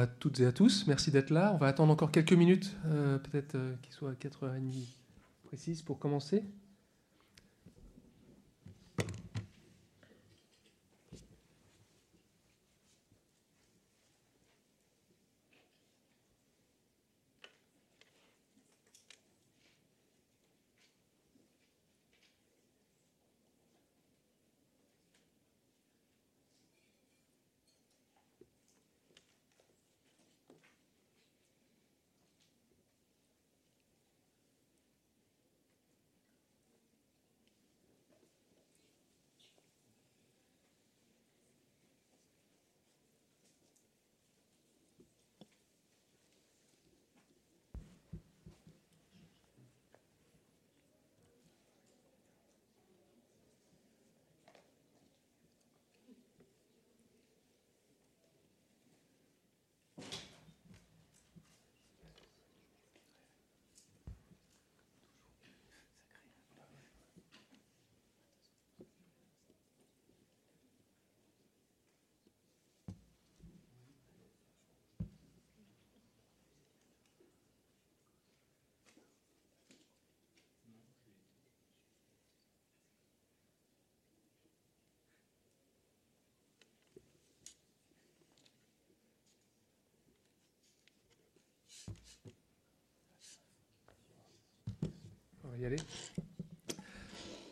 à toutes et à tous. Merci d'être là. On va attendre encore quelques minutes, euh, peut-être euh, qu'il soit 4h30 précise pour commencer.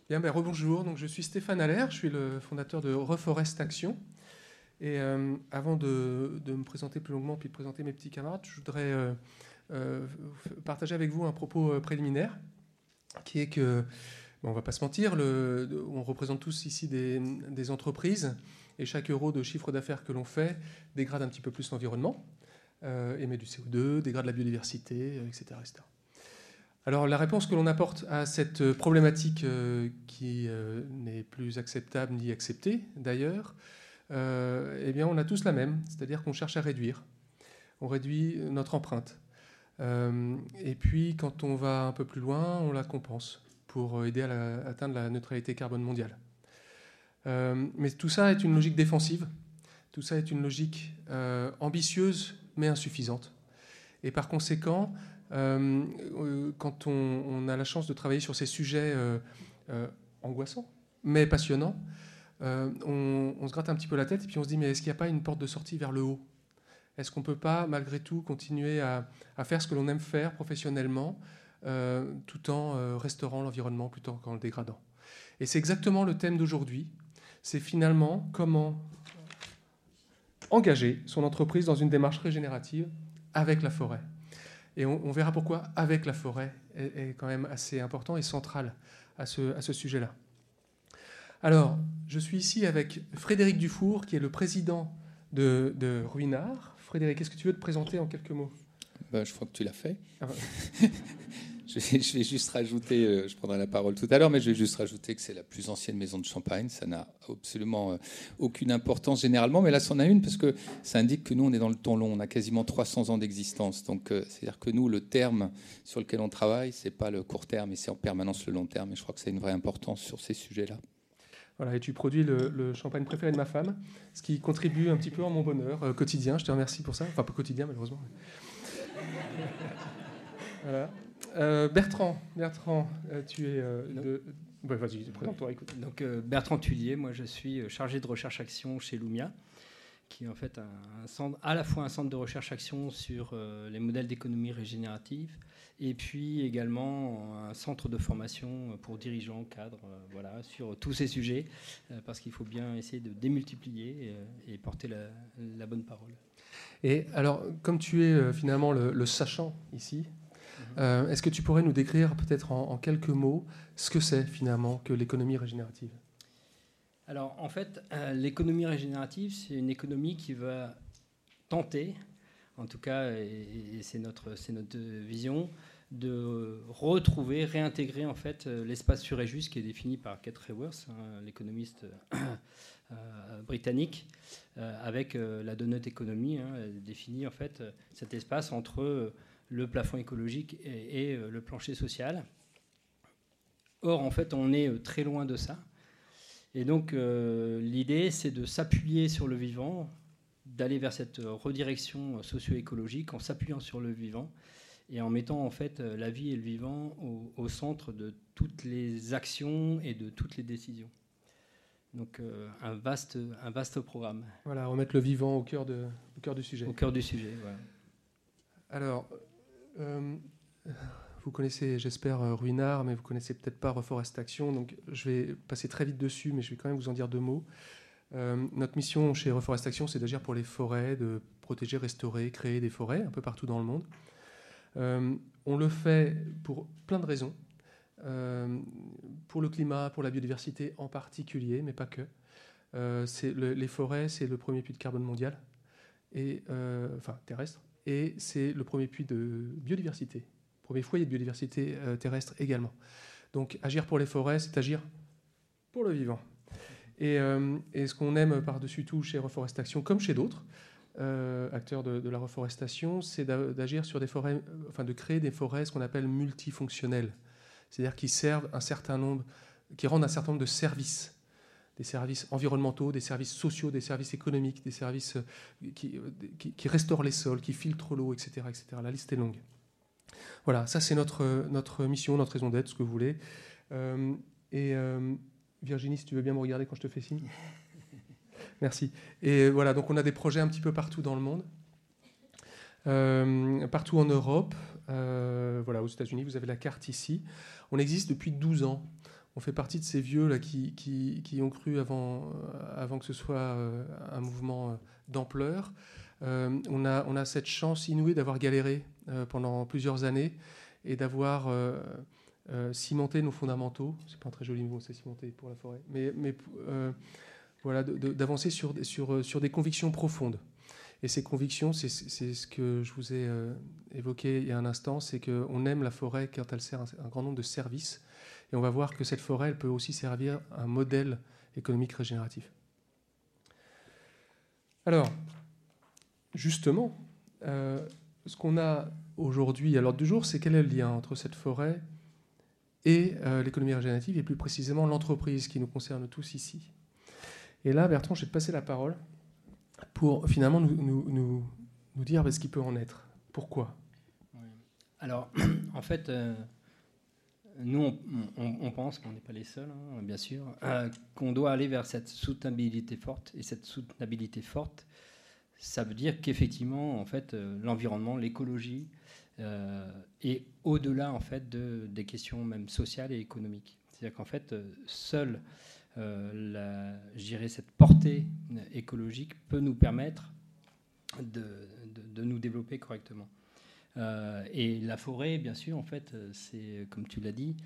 Bien, ben, rebonjour. Donc, je suis Stéphane Allaire, je suis le fondateur de Reforest Action. Et euh, avant de, me présenter plus longuement puis de présenter mes petits camarades, je voudrais euh, euh, partager avec vous un propos préliminaire qui est que, on ne va pas se mentir, on représente tous ici des, des entreprises et chaque euro de chiffre d'affaires que l'on fait dégrade un petit peu plus l'environnement, émet du CO2, dégrade la biodiversité, etc., etc. Alors la réponse que l'on apporte à cette problématique euh, qui euh, n'est plus acceptable ni acceptée d'ailleurs, euh, eh bien on a tous la même, c'est-à-dire qu'on cherche à réduire. On réduit notre empreinte. Euh, et puis quand on va un peu plus loin, on la compense pour aider à atteindre la neutralité carbone mondiale. Euh, mais tout ça est une logique défensive, tout ça est une logique euh, ambitieuse mais insuffisante. Et par conséquent, euh, euh, quand on, a la chance de travailler sur ces sujets euh, euh, angoissants, mais passionnants, euh, on, se gratte un petit peu la tête et puis on se dit mais est-ce qu'il n'y a pas une porte de sortie vers le haut? Est-ce qu'on ne peut pas malgré tout continuer à, faire ce que l'on aime faire professionnellement euh, tout en euh, restaurant l'environnement plutôt qu'en le dégradant? Et c'est exactement le thème d'aujourd'hui. C'est finalement comment engager son entreprise dans une démarche régénérative avec la forêt. Et on, on verra pourquoi avec la forêt est, est quand même assez important et central à ce, à ce sujet-là. Alors, je suis ici avec Frédéric Dufour, qui est le président de, de Ruinard. Frédéric, est-ce que tu veux te présenter en quelques mots? Ben, je crois que tu l'as fait. Ah. je, vais, juste rajouter, euh, je prendrai la parole tout à l'heure, mais je vais juste rajouter que c'est la plus ancienne maison de Champagne. Ça n'a absolument euh, aucune importance généralement, mais là, c'en a une parce que ça indique que nous, on est dans le temps long. On a quasiment 300 ans d'existence. Donc, euh, c'est-à-dire que nous, le terme sur lequel on travaille, c'est pas le court terme, mais c'est en permanence le long terme. Et je crois que c'est une vraie importance sur ces sujets-là. Voilà, et tu produis le, champagne préféré de ma femme, ce qui contribue un petit peu à mon bonheur quotidien. Je te remercie pour ça. Enfin, pas quotidien, malheureusement. voilà. Euh, Bertrand, Bertrand, euh, tu es euh, de. Ouais, Vas-y, présente-toi, écoute. Donc Bertrand Tullier, moi je suis chargé de recherche action chez Lumia, qui est en fait un, un centre, à la fois un centre de recherche action sur les modèles d'économie régénérative, et puis également un centre de formation pour dirigeants, cadres, voilà, sur tous ces sujets, parce qu'il faut bien essayer de démultiplier et, et porter la, la bonne parole. Et alors, comme tu es finalement le, le sachant ici, euh, est-ce que tu pourrais nous décrire peut-être en, quelques mots ce que c'est finalement que l'économie régénérative? Alors, en fait, euh, l'économie régénérative, c'est une économie qui va tenter, en tout cas, et, c'est notre, vision, de retrouver, réintégrer en fait euh, l'espace sûr et juste qui est défini par Kate Raworth, hein, l'économiste britannique, avec la donut economy, hein, définit en fait cet espace entre le plafond écologique et, et, euh, le plancher social. Or, en fait, on est euh, très loin de ça. Et donc, euh, l'idée, c'est de s'appuyer sur le vivant, d'aller vers cette redirection socio-écologique en s'appuyant sur le vivant et en mettant en fait la vie et le vivant au, centre de toutes les actions et de toutes les décisions. Donc un, vaste, un vaste programme. Voilà, remettre le vivant au cœur, de, au cœur du sujet. Au cœur du sujet, voilà. Alors, vous connaissez, j'espère, euh, Ruinard, mais vous connaissez peut-être pas Reforestation. Donc, je vais passer très vite dessus, mais je vais quand même vous en dire deux mots. Euh, notre mission chez Reforestation, c'est d'agir pour les forêts, de protéger, restaurer, créer des forêts un peu partout dans le monde. Euh, on le fait pour plein de raisons. pour le climat, pour la biodiversité en particulier, mais pas que. les forêts, c'est le premier puits de carbone mondial, et, enfin terrestre, et c'est le premier puits de biodiversité premier foyer de biodiversité euh, terrestre également. Donc agir pour les forêts, c'est agir pour le vivant. Et, euh, ce qu'on aime par-dessus tout chez Reforestation, comme chez d'autres euh, acteurs de, la reforestation, c'est d'agir sur des forêts, enfin de créer des forêts, ce qu'on appelle multifonctionnelles, c'est-à-dire qui servent un certain nombre, qui rendent un certain nombre de services des services environnementaux, des services sociaux, des services économiques, des services qui, qui restaurent les sols, qui filtrent l'eau, etc., etc. La liste est longue. Voilà, ça c'est notre, notre mission, notre raison d'être, ce que vous voulez. Euh, et euh, Virginie, si tu veux bien me regarder quand je te fais signe. Merci. Et voilà, donc on a des projets un petit peu partout dans le monde. Euh, partout en Europe, voilà, aux États-Unis, vous avez la carte ici. On existe depuis 12 ans. On fait partie de ces vieux là qui, qui, ont cru avant, avant que ce soit un mouvement d'ampleur. on, a, on a cette chance inouïe d'avoir galéré euh, pendant plusieurs années et d'avoir euh, euh, cimenté nos fondamentaux. C'est pas un très joli mot, c'est cimenté pour la forêt, mais, mais voilà, d'avancer sur, sur, sur des convictions profondes. Et ces convictions, c'est ce que je vous ai évoqué il y a un instant, c'est qu'on aime la forêt quand elle sert un, grand nombre de services. Et on va voir que cette forêt, elle peut aussi servir un modèle économique régénératif. Alors, justement, ce qu'on a aujourd'hui à l'ordre du jour, c'est quel est le lien entre cette forêt et euh, l'économie régénérative, et plus précisément l'entreprise qui nous concerne tous ici. Et là, Bertrand, je vais te passer la parole pour finalement nous, dire ce qui peut en être. Pourquoi? Alors, en fait, euh, nous, on, pense qu'on n'est pas les seuls, hein, bien sûr, qu'on doit aller vers cette soutenabilité forte. Et cette soutenabilité forte, ça veut dire qu'effectivement, en fait, euh, l'environnement, l'écologie euh, est au-delà en fait de, des questions même sociales et économiques. C'est-à-dire qu'en fait, euh, seule cette portée écologique peut nous permettre de, nous développer correctement. Et la forêt, bien sûr, en fait, c'est comme tu l'as dit,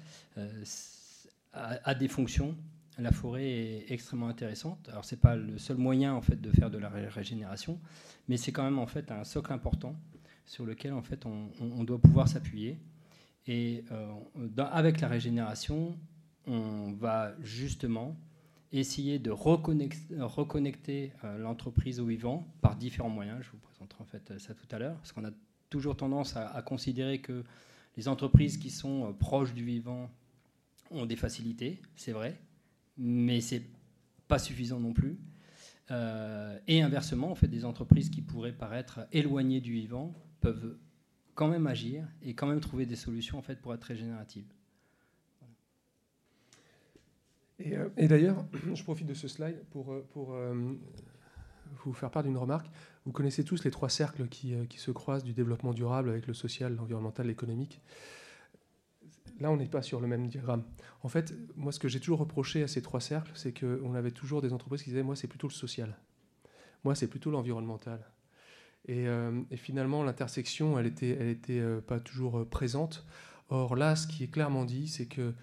a, des fonctions la forêt est extrêmement intéressante. Alors c'est pas le seul moyen en fait de faire de la régénération, mais c'est quand même en fait un socle important sur lequel en fait on, doit pouvoir s'appuyer. Et euh, avec la régénération, on va justement essayer de reconnecter, euh, l'entreprise au vivant par différents moyens. Je vous présenterai en fait ça tout à l'heure, parce qu'on a toujours tendance à, considérer que les entreprises qui sont euh, proches du vivant ont des facilités, c'est vrai, mais c'est pas suffisant non plus. Euh, et inversement, en fait, des entreprises qui pourraient paraître éloignées du vivant peuvent quand même agir et quand même trouver des solutions en fait pour être régénératives. Et, euh, et d'ailleurs, je profite de ce slide pour, pour vous faire part d'une remarque. Vous connaissez tous les trois cercles qui, qui, se croisent du développement durable avec le social, l'environnemental, l'économique. Là, on n'est pas sur le même diagramme. En fait, moi, ce que j'ai toujours reproché à ces trois cercles, c'est qu'on avait toujours des entreprises qui disaient, moi, c'est plutôt le social. Moi, c'est plutôt l'environnemental. Et, euh, finalement, l'intersection, elle n'était était euh, pas toujours euh, présente. Or, là, ce qui est clairement dit, c'est que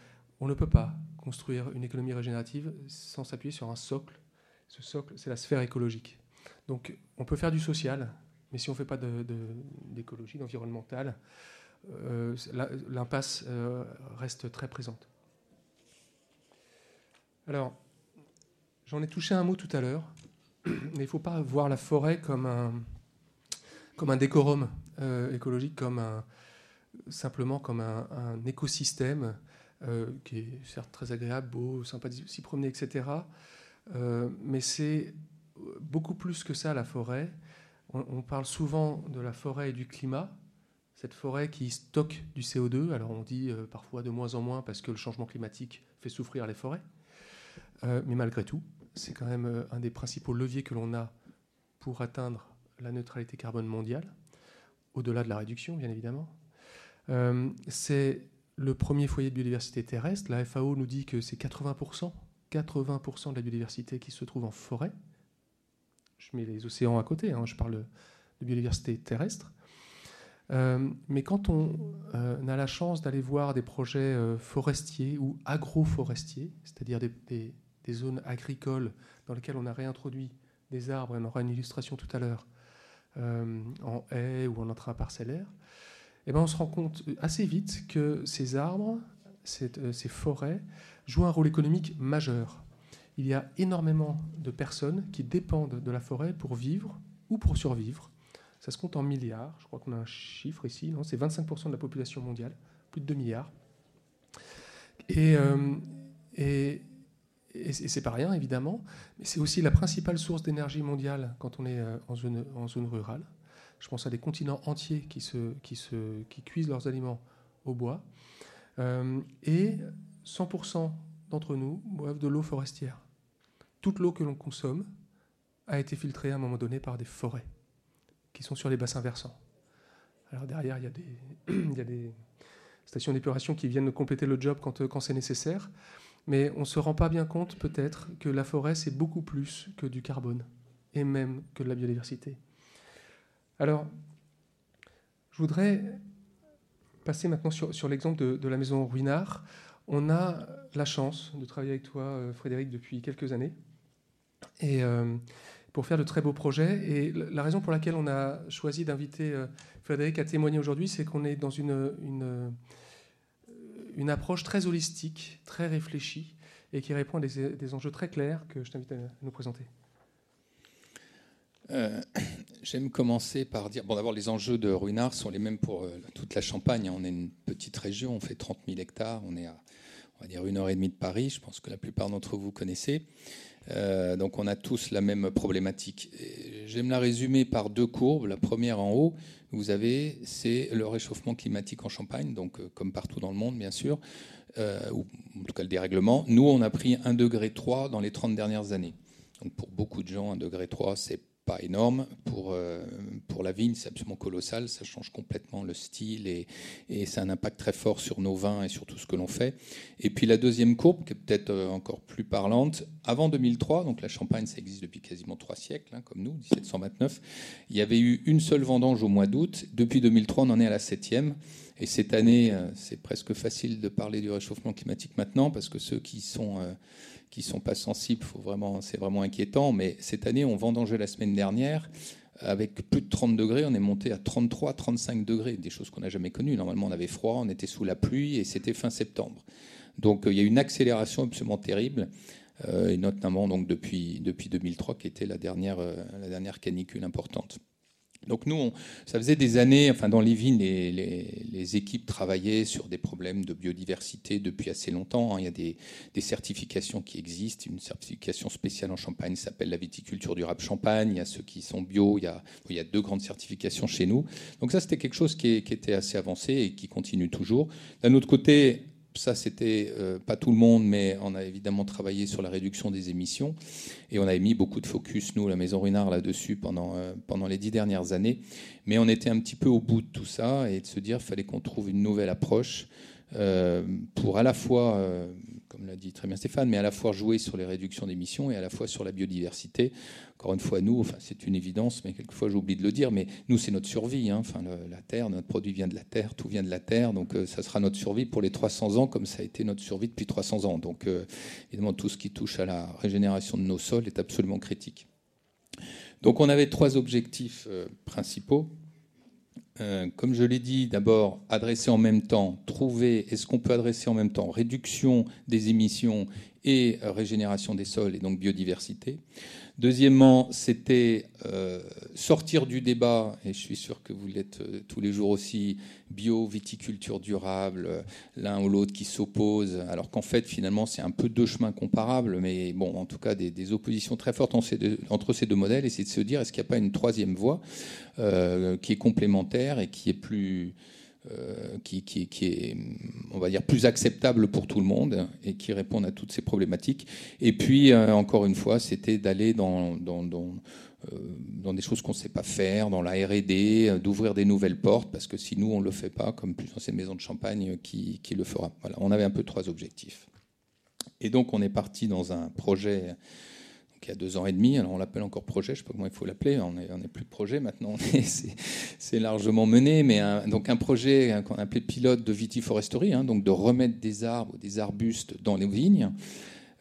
on ne peut pas construire une économie régénérative sans s'appuyer sur un socle. Ce socle, c'est la sphère écologique. Donc, on peut faire du social, mais si on ne fait pas d'écologie, d'environnemental, euh, l'impasse euh, reste très présente. Alors, j'en ai touché un mot tout à l'heure, mais il ne faut pas voir la forêt comme un, un décorum euh, écologique, comme un, simplement comme un, écosystème qui est certes très agréable, beau, sympa de s'y promener, etc. mais c'est beaucoup plus que ça, la forêt. On, parle souvent de la forêt et du climat. Cette forêt qui stocke du CO2, alors on dit euh, parfois de moins en moins parce que le changement climatique fait souffrir les forêts. Euh, mais malgré tout, c'est quand même euh, un des principaux leviers que l'on a pour atteindre la neutralité carbone mondiale, au-delà de la réduction, bien évidemment. c'est le premier foyer de biodiversité terrestre. La FAO nous dit que c'est 80%, 80% de la biodiversité qui se trouve en forêt. Je mets les océans à côté, hein, je parle de biodiversité terrestre. Euh, mais quand on euh, a la chance d'aller voir des projets euh, forestiers ou agroforestiers, c'est-à-dire des, zones agricoles dans lesquelles on a réintroduit des arbres, et on aura une illustration tout à l'heure, en haie ou en entrain parcellaire, eh ben on se rend compte assez vite que ces arbres, ces forêts, jouent un rôle économique majeur. Il y a énormément de personnes qui dépendent de la forêt pour vivre ou pour survivre. Ça se compte en milliards. Je crois qu'on a un chiffre ici. C'est 25% de la population mondiale, plus de 2 milliards. Et, euh, et, et c'est pas rien, évidemment, mais c'est aussi la principale source d'énergie mondiale quand on est euh, en zone, rurale. Je pense à des continents entiers qui cuisent leurs aliments au bois. Euh, et 100% d'entre nous boivent de l'eau forestière. Toute l'eau que l'on consomme a été filtrée à un moment donné par des forêts qui sont sur les bassins versants. Alors derrière, il y a des, stations d'épuration qui viennent compléter le job quand, c'est nécessaire, mais on ne se rend pas bien compte peut-être que la forêt, c'est beaucoup plus que du carbone, et même que de la biodiversité. Alors, je voudrais passer maintenant sur, sur l'exemple de, de, la maison Ruinard. On a la chance de travailler avec toi, euh, Frédéric, depuis quelques années. Et euh, pour faire de très beaux projets. Et la raison pour laquelle on a choisi d'inviter euh, Frédéric à témoigner aujourd'hui, c'est qu'on est dans une, une, une, approche très holistique, très réfléchie, et qui répond à des, des enjeux très clairs que je t'invite à nous présenter. Euh, j'aime commencer par dire, bon d'abord les enjeux de Ruinard sont les mêmes pour euh, toute la Champagne. On est une petite région, on fait 30 000 hectares, on est à on va dire une heure et demie de Paris, je pense que la plupart d'entre vous connaissez. Euh, donc on a tous la même problématique. J'aime la résumer par deux courbes. La première en haut, vous avez, c'est le réchauffement climatique en Champagne, donc comme partout dans le monde bien sûr, ou en tout cas le dérèglement. Nous, on a pris 1,3 degré dans les 30 dernières années. Donc pour beaucoup de gens, 1,3 degré, c'est énorme. Pour, euh, pour la vigne, c'est absolument colossal. Ça change complètement le style et, et c'est un impact très fort sur nos vins et sur tout ce que l'on fait. Et puis la deuxième courbe, qui est peut-être euh, encore plus parlante, avant 2003, donc la Champagne, ça existe depuis quasiment trois siècles, hein, comme nous, 1729, il y avait eu une seule vendange au mois d'août. Depuis 2003, on en est à la septième. Et cette année, euh, c'est presque facile de parler du réchauffement climatique maintenant, parce que ceux qui sont qui sont pas sensibles, faut vraiment, c'est vraiment inquiétant. Mais cette année, on vendangé la semaine dernière. Avec plus de 30 degrés, on est monté à 33, 35 degrés, des choses qu'on n'a jamais connues. Normalement, on avait froid, on était sous la pluie et c'était fin septembre. Donc, euh, il y a une accélération absolument terrible, euh, et notamment donc depuis, depuis 2003, qui était la dernière, euh, la dernière canicule importante. Donc nous, ça faisait des années, enfin dans les vignes, les, équipes travaillaient sur des problèmes de biodiversité depuis assez longtemps. Hein. Il y a des, certifications qui existent. Une certification spéciale en Champagne s'appelle la viticulture durable Champagne. Il y a ceux qui sont bio. Il y a, il y a deux grandes certifications chez nous. Donc ça, c'était quelque chose qui, qui, était assez avancé et qui continue toujours. D'un autre côté, ça, c'était euh, pas tout le monde, mais on a évidemment travaillé sur la réduction des émissions. Et on a mis beaucoup de focus, nous, la Maison Runard, là-dessus pendant, euh, pendant les dix dernières années. Mais on était un petit peu au bout de tout ça et de se dire qu'il fallait qu'on trouve une nouvelle approche euh, pour à la fois comme l'a dit très bien Stéphane, mais à la fois jouer sur les réductions d'émissions et à la fois sur la biodiversité. Encore une fois, nous, enfin, c'est une évidence, mais quelquefois j'oublie de le dire, mais nous, c'est notre survie. Hein. Enfin, la Terre, notre produit vient de la Terre, tout vient de la Terre, donc euh, ça sera notre survie pour les 300 ans, comme ça a été notre survie depuis 300 ans. Donc, euh, évidemment, tout ce qui touche à la régénération de nos sols est absolument critique. Donc, on avait trois objectifs euh, principaux. Euh, comme je l'ai dit, d'abord, adresser en même temps, trouver, est-ce qu'on peut adresser en même temps réduction des émissions et régénération des sols et donc biodiversité. Deuxièmement, c'était euh, sortir du débat, et je suis sûr que vous l'êtes euh, tous les jours aussi, bio, viticulture durable, euh, l'un ou l'autre qui s'opposent, alors qu'en fait, finalement, c'est un peu deux chemins comparables, mais bon, en tout cas, des, oppositions très fortes entre ces deux modèles, et c'est de se dire, est-ce qu'il n'y a pas une troisième voie qui est complémentaire et qui est plus euh, qui, est, on va dire, plus acceptable pour tout le monde et qui répondent à toutes ces problématiques. Et puis, euh, encore une fois, c'était d'aller dans, dans, euh, dans, des choses qu'on ne sait pas faire, dans la R&D, d'ouvrir des nouvelles portes, parce que si nous, on ne le fait pas, comme plus ces maisons de champagne, qui, qui le fera Voilà, on avait un peu trois objectifs. Et donc, on est parti dans un projet y a deux ans et demi. Alors on l'appelle encore projet, je ne sais pas comment il faut l'appeler. On n'est plus projet maintenant, c'est largement mené. Mais un, donc un projet qu'on appelait pilote de vitiforesterie, hein, donc de remettre des arbres, des arbustes dans les vignes.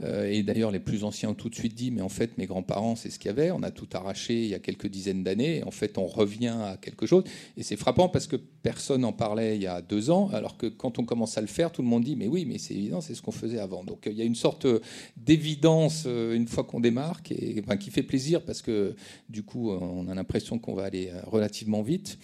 Euh, et d'ailleurs, les plus anciens ont tout de suite dit, mais en fait, mes grands-parents, c'est ce qu'il y avait. On a tout arraché il y a quelques dizaines d'années. En fait, on revient à quelque chose. Et c'est frappant parce que personne n'en parlait il y a deux ans, alors que quand on commence à le faire, tout le monde dit, mais oui, mais c'est évident, c'est ce qu'on faisait avant. Donc il y a une sorte d'évidence euh, une fois qu'on démarque, et, qui fait plaisir parce que du coup, on a l'impression qu'on va aller euh, relativement vite.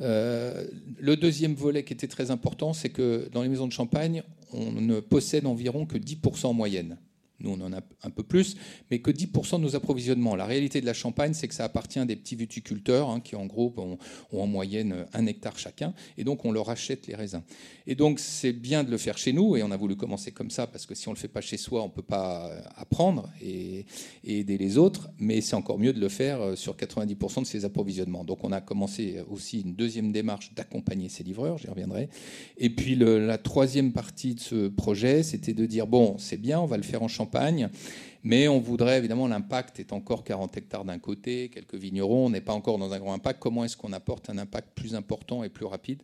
le deuxième volet qui était très important, c'est que dans les maisons de champagne, on ne possède environ que 10% en moyenne nous on en a un peu plus, mais que 10% de nos approvisionnements. La réalité de la Champagne, c'est que ça appartient à des petits viticulteurs hein, qui en gros ont, en moyenne un hectare chacun, et donc on leur achète les raisins. Et donc c'est bien de le faire chez nous, et on a voulu commencer comme ça, parce que si on ne le fait pas chez soi, on ne peut pas apprendre et, aider les autres, mais c'est encore mieux de le faire euh, sur 90% de ses approvisionnements. Donc on a commencé aussi une deuxième démarche d'accompagner ces livreurs, j'y reviendrai. Et puis la troisième partie de ce projet, c'était de dire, bon, c'est bien, on va le faire en Champagne, Campagne mais on voudrait, évidemment, l'impact est encore 40 hectares d'un côté, quelques vignerons, on n'est pas encore dans un grand impact. Comment est-ce qu'on apporte un impact plus important et plus rapide?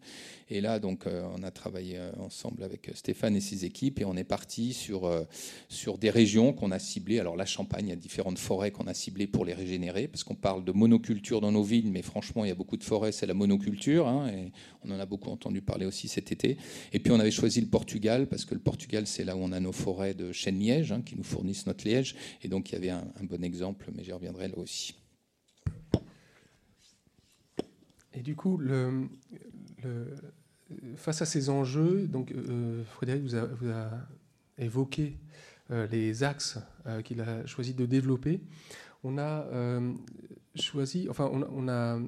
Et là, donc, euh, on a travaillé euh, ensemble avec Stéphane et ses équipes et on est parti sur, euh, sur des régions qu'on a ciblées. Alors, la Champagne, il y a différentes forêts qu'on a ciblées pour les régénérer, parce qu'on parle de monoculture dans nos villes, mais franchement, il y a beaucoup de forêts, c'est la monoculture, hein, et on en a beaucoup entendu parler aussi cet été. Et puis, on avait choisi le Portugal, parce que le Portugal, c'est là où on a nos forêts de chêne-liège, hein, qui nous fournissent notre liège et donc il y avait un, bon exemple, mais j'y reviendrai là aussi. Et du coup, le, face à ces enjeux, donc, euh, Frédéric vous a, évoqué euh, les axes euh, qu'il a choisi de développer. On a choisi, enfin, on, a,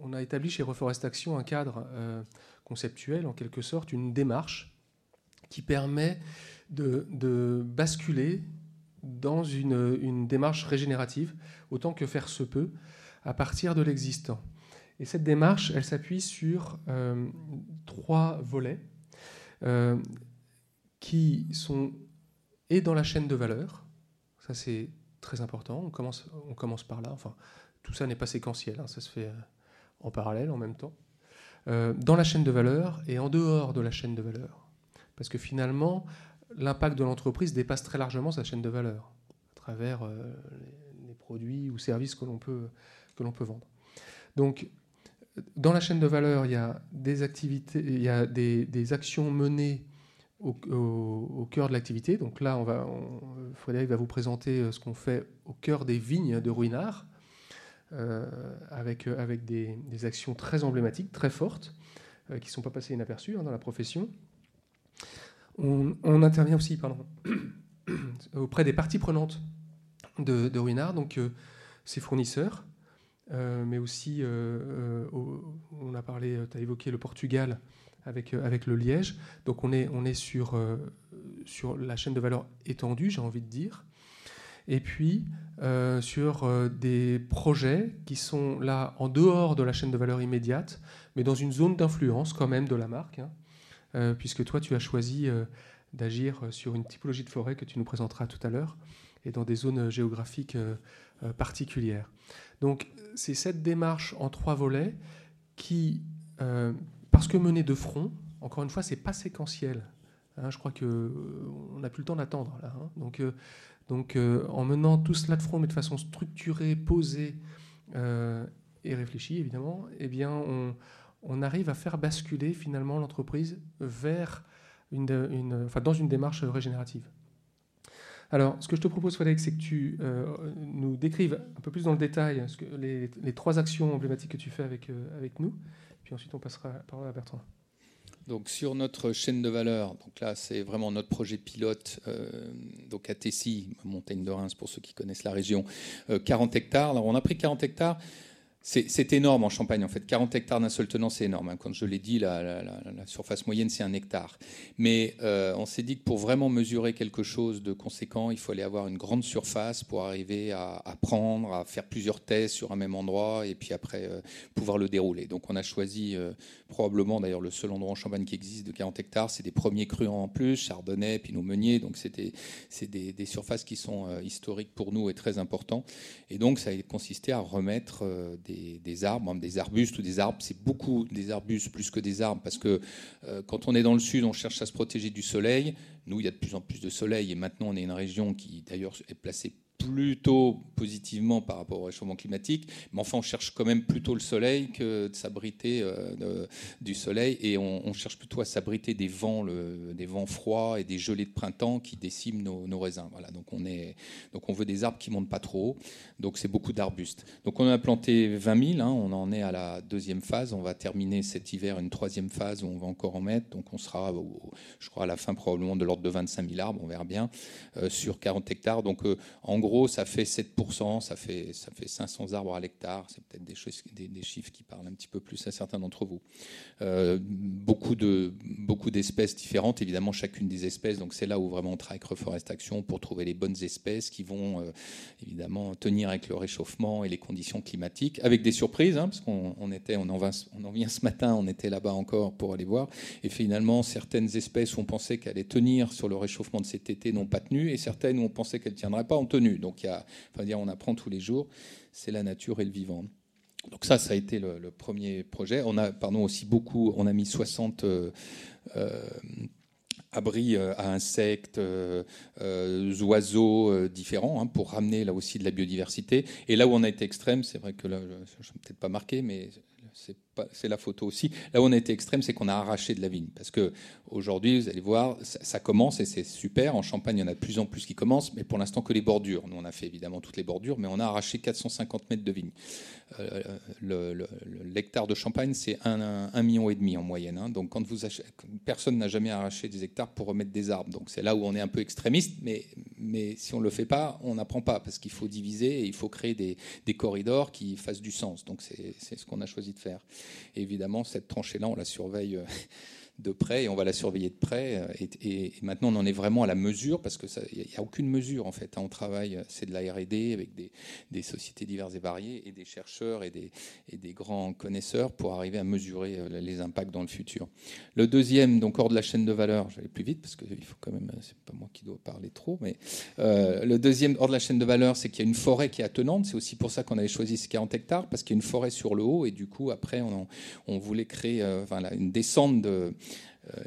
on a établi chez Reforest Action un cadre conceptuel, en quelque sorte, une démarche qui permet de basculer dans une, démarche régénérative, autant que faire se peut, à partir de l'existant. Et cette démarche, elle s'appuie sur euh, trois volets euh, qui sont et dans la chaîne de valeur, ça c'est très important, on commence, on commence par là, enfin tout ça n'est pas séquentiel, hein, ça se fait euh, en parallèle en même temps, dans la chaîne de valeur et en dehors de la chaîne de valeur. Parce que finalement, l'impact de l'entreprise dépasse très largement sa chaîne de valeur à travers euh, les, produits ou services que l'on peut, que l'on peut vendre. Donc, dans la chaîne de valeur, il y a des activités, il y a des, actions menées au, cœur de l'activité. Donc là, va, Frédéric va vous présenter euh, ce qu'on fait au cœur des vignes de Ruinard, euh, avec, avec des, actions très emblématiques, très fortes, qui ne sont pas passées inaperçues hein, dans la profession. On, intervient aussi auprès des parties prenantes de, de donc euh, ses fournisseurs, euh, mais aussi, euh, on a parlé, tu as évoqué le Portugal avec, le Liège, donc on est, sur la chaîne de valeur étendue, j'ai envie de dire, et puis sur des projets qui sont là en dehors de la chaîne de valeur immédiate, mais dans une zone d'influence quand même de la marque. Hein. Euh, puisque toi, tu as choisi euh, d'agir sur une typologie de forêt que tu nous présenteras tout à l'heure, et dans des zones géographiques euh, particulières. Donc, c'est cette démarche en trois volets qui, parce que menée de front, encore une fois, c'est pas séquentiel. Hein, je crois qu'on n'a plus le temps d'attendre là. Hein. Donc, donc en menant tout cela de front, mais de façon structurée, posée et réfléchie, évidemment, eh bien, on, on arrive à faire basculer finalement l'entreprise vers une, enfin, dans une démarche régénérative. Alors, ce que je te propose, Frédéric, c'est que tu nous décrives un peu plus dans le détail les, trois actions emblématiques que tu fais avec, avec nous. Puis ensuite, on passera la parole à Bertrand. Donc sur notre chaîne de valeur, donc là c'est vraiment notre projet pilote, euh, donc à Tessy, montagne de Reims pour ceux qui connaissent la région, 40 euh, hectares. Alors on a pris 40 hectares c'est énorme en Champagne, en fait. 40 hectares d'un seul tenant, c'est énorme. Hein. Quand je l'ai dit, la, surface moyenne, c'est un hectare. Mais euh, on s'est dit que pour vraiment mesurer quelque chose de conséquent, il aller avoir une grande surface pour arriver à, prendre, à faire plusieurs tests sur un même endroit et puis après euh, pouvoir le dérouler. Donc on a choisi euh, probablement, d'ailleurs, le seul endroit en Champagne qui existe de 40 hectares. C'est des premiers crus en plus, Chardonnay, Pinot Meunier. Donc c'est des, des, surfaces qui sont historiques pour nous et très importants. Et donc ça a consisté à remettre des des, arbres, des arbustes ou des arbres. C'est beaucoup des arbustes plus que des arbres parce que euh, quand on est dans le sud, on cherche à se protéger du soleil. Nous, il y a de plus en plus de soleil et maintenant on est une région qui d'ailleurs est placée plutôt positivement par rapport au réchauffement climatique, mais enfin on cherche quand même plutôt le soleil que de s'abriter euh, du soleil et on, cherche plutôt à s'abriter des vents, des vents froids et des gelées de printemps qui déciment nos, raisins. Voilà, donc on est, donc on veut des arbres qui montent pas trop donc c'est beaucoup d'arbustes. Donc on a planté 20 000, hein, on en est à la deuxième phase, on va terminer cet hiver une troisième phase où on va encore en mettre, donc on sera, je crois à la fin probablement de l'ordre de 25 000 arbres, on verra bien, euh, sur 40 hectares. Donc euh, en gros ça fait 7%, ça fait, ça fait 500 arbres à l'hectare. C'est peut-être des, des, chiffres qui parlent un petit peu plus à certains d'entre vous. Euh, beaucoup, de, beaucoup d'espèces différentes, évidemment, chacune des espèces. Donc c'est là où vraiment on travaille avec Reforest Action pour trouver les bonnes espèces qui vont euh, évidemment tenir avec le réchauffement et les conditions climatiques, avec des surprises, hein, parce qu'on était, on en vient ce matin, on était là-bas encore pour aller voir. Et finalement, certaines espèces où on pensait qu'elles allaient tenir sur le réchauffement de cet été n'ont pas tenu, et certaines où on pensait qu'elles ne tiendraient pas ont tenu. Donc on apprend tous les jours, c'est la nature et le vivant. Donc ça, ça a été le, premier projet. On a, pardon, aussi beaucoup, on a mis 60 euh, euh, abris euh, à insectes, oiseaux différents hein, pour ramener là aussi de la biodiversité. Et là où on a été extrême, c'est vrai que là, je ne peut-être pas marqué, mais c'est la photo aussi. Là où on a été extrême, c'est qu'on a arraché de la vigne. Parce que aujourd'hui, vous allez voir, ça, commence et c'est super. En Champagne, il y en a de plus en plus qui commencent, mais pour l'instant que les bordures. Nous, on a fait évidemment toutes les bordures, mais on a arraché 450 mètres de vigne. Euh, l'hectare de Champagne, c'est un, million et demi en moyenne. Hein. Donc, personne n'a jamais arraché des hectares pour remettre des arbres. Donc, c'est là où on est un peu extrémiste, mais, si on le fait pas, on n'apprend pas parce qu'il faut diviser et il faut créer des corridors qui fassent du sens. Donc, c'est ce qu'on a choisi de faire évidemment, cette tranchée-là, on la surveille euh, de près et on va la surveiller de près. Euh, et, maintenant, on en est vraiment à la mesure parce que il n'y a aucune mesure en fait. Hein. On travaille, c'est de la R&D avec des, sociétés diverses et variées et des chercheurs et des, et des grands connaisseurs pour arriver à mesurer euh, les impacts dans le futur. Le deuxième, donc hors de la chaîne de valeur, j'allais plus vite parce que il faut quand même, c'est pas moi qui dois parler trop, mais euh, le deuxième hors de la chaîne de valeur, c'est qu'il y a une forêt qui est attenante. C'est aussi pour ça qu'on avait choisi ces 40 hectares parce qu'il y a une forêt sur le haut et du coup après on, on voulait créer enfin, une descente de euh,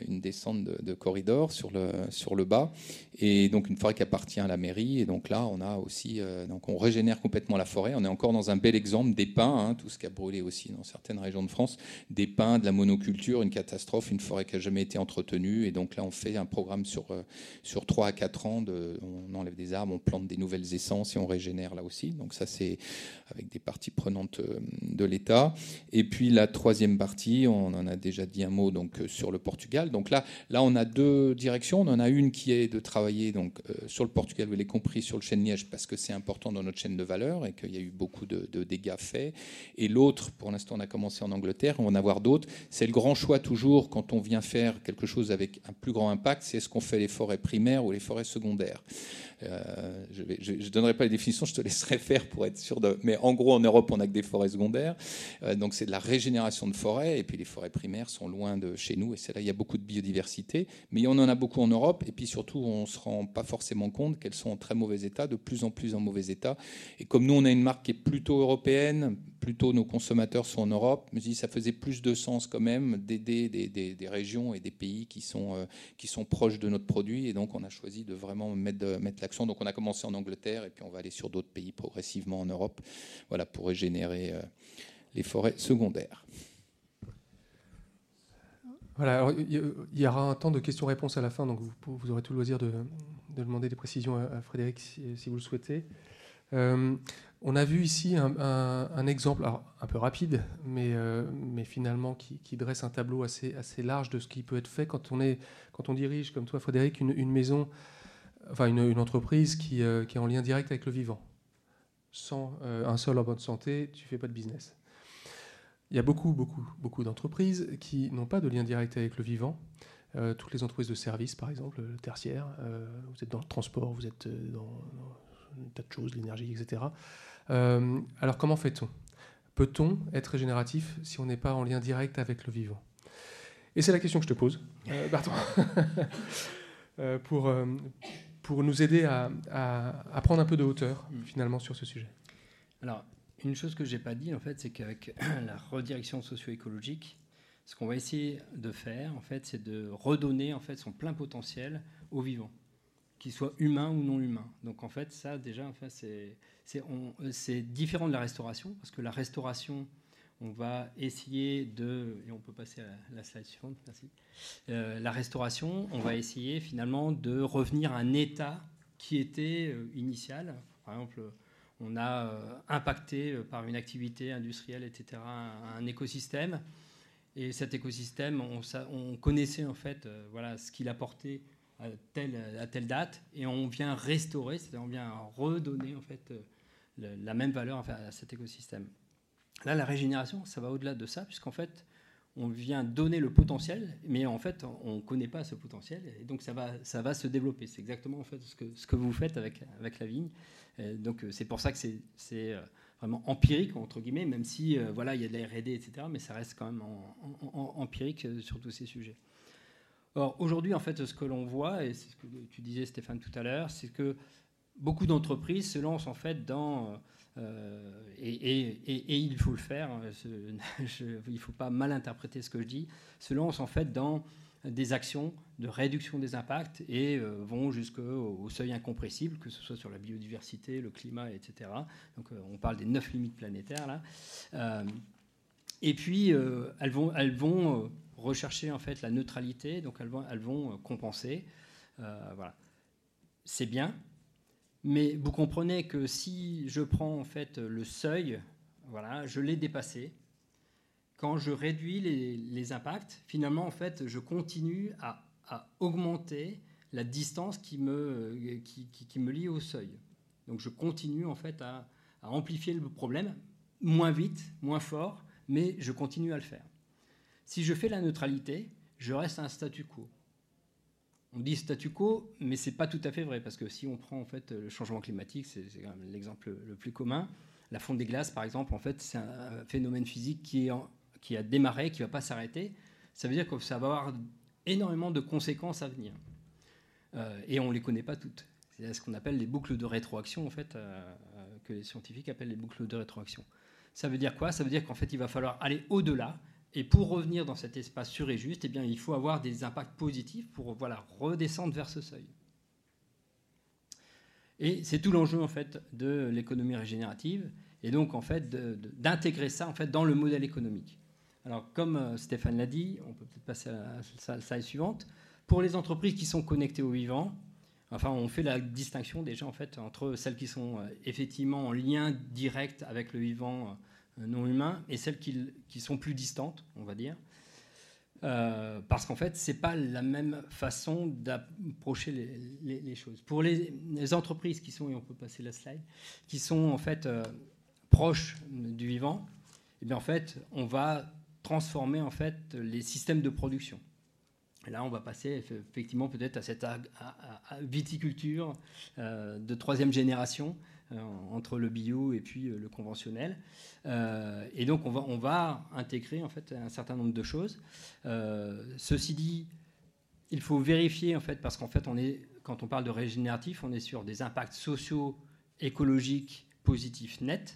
une descente de, corridor sur le, sur le bas, et donc une forêt qui appartient à la mairie. Et donc là, on a aussi, euh, donc on régénère complètement la forêt. On est encore dans un bel exemple des pins, hein, tout ce qui a brûlé aussi dans certaines régions de France, des pins, de la monoculture, une catastrophe, une forêt qui n'a jamais été entretenue. Et donc là, on fait un programme sur, euh, sur 3 à 4 ans. On enlève des arbres, on plante des nouvelles essences et on régénère là aussi. Donc ça, c'est avec des parties prenantes de l'État. Et puis la troisième partie, on en a déjà dit un mot donc sur le Portugal donc là, là, on a deux directions. On en a une qui est de donc, euh, sur le Portugal, vous l'avez compris, sur le chêne liège, parce que c'est important dans notre chaîne de valeur et qu'il y a eu beaucoup de, dégâts faits. Et l'autre, pour l'instant, on a commencé en Angleterre, on va en avoir d'autres. C'est le grand choix toujours quand on vient faire quelque chose avec un plus grand impact, c'est est-ce qu'on fait les forêts primaires ou les forêts secondaires. Euh, je ne donnerai pas les définitions, je te laisserai faire pour être sûr de. Mais en gros, en Europe, on n'a que des forêts secondaires. Euh, donc c'est de la régénération de forêts. Et puis les forêts primaires sont loin de chez nous. Et c'est là, il y a beaucoup de biodiversité. Mais on en a beaucoup en Europe. Et puis surtout, on ne se rend pas forcément compte qu'elles sont en très mauvais état, de plus en plus en mauvais état. Et comme nous, on a une marque qui est plutôt européenne, plutôt nos consommateurs sont en Europe, je me dis ça faisait plus de sens quand même d'aider des, régions et des pays qui sont, euh, qui sont proches de notre produit. Et donc, on a choisi de vraiment mettre, mettre la donc on a commencé en Angleterre et puis on va aller sur d'autres pays progressivement en Europe, voilà, pour régénérer euh, les forêts secondaires. Voilà, il y aura un temps de questions-réponses à la fin, donc vous, aurez tout le loisir de, demander des précisions à, Frédéric si, vous le souhaitez. Euh, on a vu ici un, exemple, un peu rapide, mais, euh, finalement qui, dresse un tableau assez, assez large de ce qui peut être fait quand on, est, quand on dirige, comme toi Frédéric, une, maison, enfin une, entreprise qui, euh, qui, est en lien direct avec le vivant. Sans un sol en bonne santé, tu fais pas de business. Il y a beaucoup, beaucoup, beaucoup d'entreprises qui n'ont pas de lien direct avec le vivant. Euh, toutes les entreprises de services, par exemple, le tertiaire, euh, vous êtes dans le transport, vous êtes euh, dans, un tas de choses, l'énergie, etc. alors comment fait-on? Peut-on être régénératif si on n'est pas en lien direct avec le vivant? Et c'est la question que je te pose, Bertrand, pour, pour nous aider à, à, prendre un peu de hauteur, mm. finalement, sur ce sujet. Alors, une chose que je n'ai pas dit, en fait, c'est qu'avec la redirection socio-écologique, ce qu'on va essayer de faire, en fait, c'est de redonner en fait, son plein potentiel au vivant, qu'il soit humain ou non humain. Donc, en fait, ça, déjà, en fait, c'est différent de la restauration, parce que la restauration, on va essayer de, et on peut passer à la slide suivante, merci. Euh, la restauration, on va essayer finalement de revenir à un état qui était euh, initial. Par exemple, on a euh, impacté par une activité industrielle, etc., un, écosystème. Et cet écosystème, on, connaissait en fait voilà, ce qu'il apportait à telle, à telle date, et on vient restaurer, c'est-à-dire on vient redonner en fait la même valeur à cet écosystème. Là, la régénération, ça va au-delà de ça, puisqu'en fait, on vient donner le potentiel, mais en fait, on ne connaît pas ce potentiel, et donc ça va, ça va se développer. C'est exactement en fait ce que, ce que vous faites avec, avec la vigne. donc c'est pour ça que c'est euh, vraiment empirique entre guillemets, même si euh, voilà il y a de la R&D etc. Mais ça reste quand même empirique euh, sur tous ces sujets. Or aujourd'hui en fait ce que l'on voit et c'est ce que tu disais Stéphane tout à l'heure, c'est que beaucoup d'entreprises se lancent en fait dans euh, et, il faut le faire, hein, il ne faut pas mal interpréter ce que je dis, se lancent en fait dans des actions de réduction des impacts et euh, vont jusqu'au seuil incompressible, que ce soit sur la biodiversité, le climat, etc. Donc euh, on parle des neuf limites planétaires là. et puis elles vont, elles vont rechercher en fait la neutralité, donc elles vont, elles vont compenser. voilà, c'est bien, mais vous comprenez que si je prends en fait le seuil, voilà, je l'ai dépassé. Quand je réduis les, impacts, finalement, en fait, je continue à, augmenter la distance qui me, qui, me lie au seuil. Donc je continue en fait à, à amplifier le problème, moins vite, moins fort, mais je continue à le faire. Si je fais la neutralité, je reste à un statu quo on dit statu quo, mais c'est pas tout à fait vrai parce que si on prend en fait le changement climatique, c'est l'exemple le plus commun. La fonte des glaces, par exemple, en fait, c'est un phénomène physique qui, a démarré, qui va pas s'arrêter. Ça veut dire que ça va avoir énormément de conséquences à venir, euh, et on les connaît pas toutes. C'est ce qu'on appelle les boucles de rétroaction, en fait, euh, que les scientifiques appellent les boucles de rétroaction. Ça veut dire quoi? Ça veut dire qu'en fait, il va falloir aller au-delà et pour revenir dans cet espace sûr et juste, eh bien, il faut avoir des impacts positifs pour voilà, redescendre vers ce seuil. Et c'est tout l'enjeu en fait de l'économie régénérative, et donc en fait d'intégrer ça en fait dans le modèle économique. Alors comme euh, Stéphane l'a dit, on peut peut-être passer à la slide suivante. Pour les entreprises qui sont connectées au vivant, enfin on fait la distinction déjà en fait entre celles qui sont euh, effectivement en lien direct avec le vivant non humains et celles qui, sont plus distantes, on va dire. Euh, parce qu'en fait, ce n'est pas la même façon d'approcher les, choses. Pour les, entreprises qui sont, et on peut passer la slide, qui sont en fait euh, proches du vivant, eh bien en fait, on va transformer en fait les systèmes de production. Là, on va passer effectivement peut-être à cette viticulture de troisième génération euh, entre le bio et puis euh, le conventionnel. Euh, et donc on va, on va intégrer en fait un certain nombre de choses. ceci dit, il faut vérifier en fait parce qu'en fait on est quand on parle de régénératif, on est sur des impacts sociaux, écologiques positifs nets.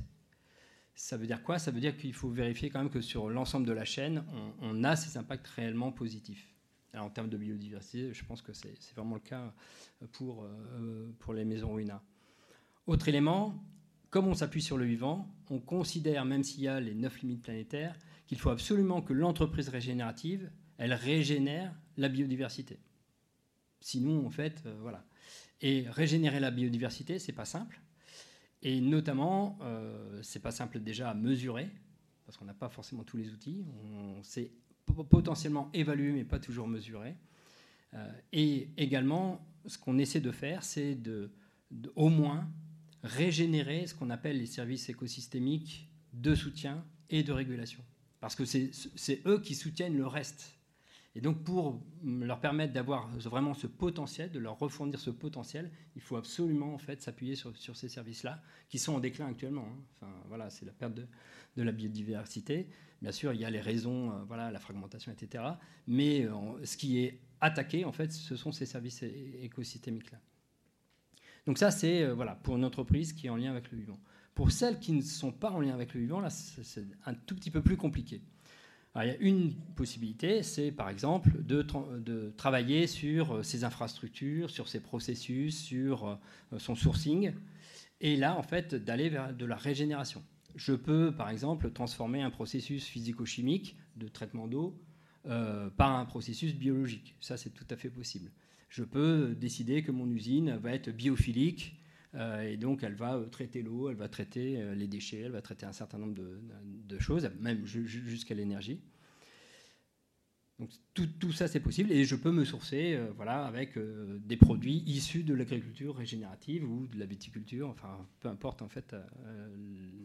Ça veut dire quoi? Ça veut dire qu'il faut vérifier quand même que sur l'ensemble de la chaîne, on, a ces impacts réellement positifs. Alors, en termes de biodiversité, je pense que c'est vraiment le cas pour, pour les maisons ruina. Autre élément, comme on s'appuie sur le vivant, on considère, même s'il y a les neuf limites planétaires, qu'il faut absolument que l'entreprise régénérative elle régénère la biodiversité. Sinon, en fait, euh, voilà. Et régénérer la biodiversité, c'est pas simple. Et notamment, euh, c'est pas simple déjà à mesurer, parce qu'on n'a pas forcément tous les outils. On sait potentiellement évaluer, mais pas toujours mesurer. Euh, et également, ce qu'on essaie de faire, c'est de, au moins régénérer ce qu'on appelle les services écosystémiques de soutien et de régulation. Parce que c'est eux qui soutiennent le reste. Et donc pour leur permettre d'avoir vraiment ce potentiel, de leur refournir ce potentiel, il faut absolument en fait s'appuyer sur, ces services-là, qui sont en déclin actuellement. Hein. Enfin, voilà, c'est la perte de, la biodiversité. Bien sûr, il y a les raisons, euh, voilà, la fragmentation, etc. Mais euh, ce qui est attaqué, en fait, ce sont ces services écosystémiques-là. Donc ça, c'est euh, voilà, pour une entreprise qui est en lien avec le vivant. Pour celles qui ne sont pas en lien avec le vivant, là, c'est un tout petit peu plus compliqué. il y a une possibilité, c'est par exemple de, travailler sur ses infrastructures, sur ses processus, sur euh, son sourcing, et là, en fait, d'aller vers de la régénération. Je peux, par exemple, transformer un processus physico-chimique de traitement d'eau euh, par un processus biologique. Ça, c'est tout à fait possible. Je peux décider que mon usine va être biophilique euh, et donc elle va euh, traiter l'eau, elle va traiter les déchets, elle va traiter un certain nombre de, choses, même jusqu'à l'énergie. Donc tout, ça c'est possible et je peux me sourcer voilà, avec des produits issus de l'agriculture régénérative ou de la viticulture, enfin peu importe en fait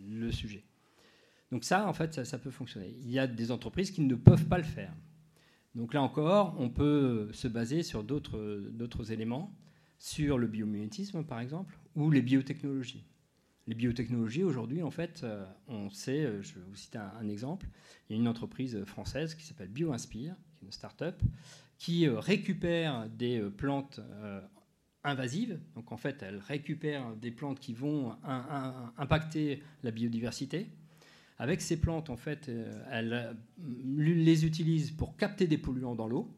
le sujet. Donc ça en fait ça peut fonctionner. Il y a des entreprises qui ne peuvent pas le faire. Donc là encore, on peut se baser sur d'autres éléments, sur le biomimétisme par exemple, ou les biotechnologies. Les biotechnologies, aujourd'hui, en fait, euh, on sait, euh, je vais vous citer un, exemple, il y a une entreprise française qui s'appelle BioInspire, qui est une start-up, qui euh, récupère des plantes invasives. Donc en fait, elle récupère des plantes qui vont impacter la biodiversité avec ces plantes, en fait, euh, elle euh, les utilise pour capter des polluants dans l'eau,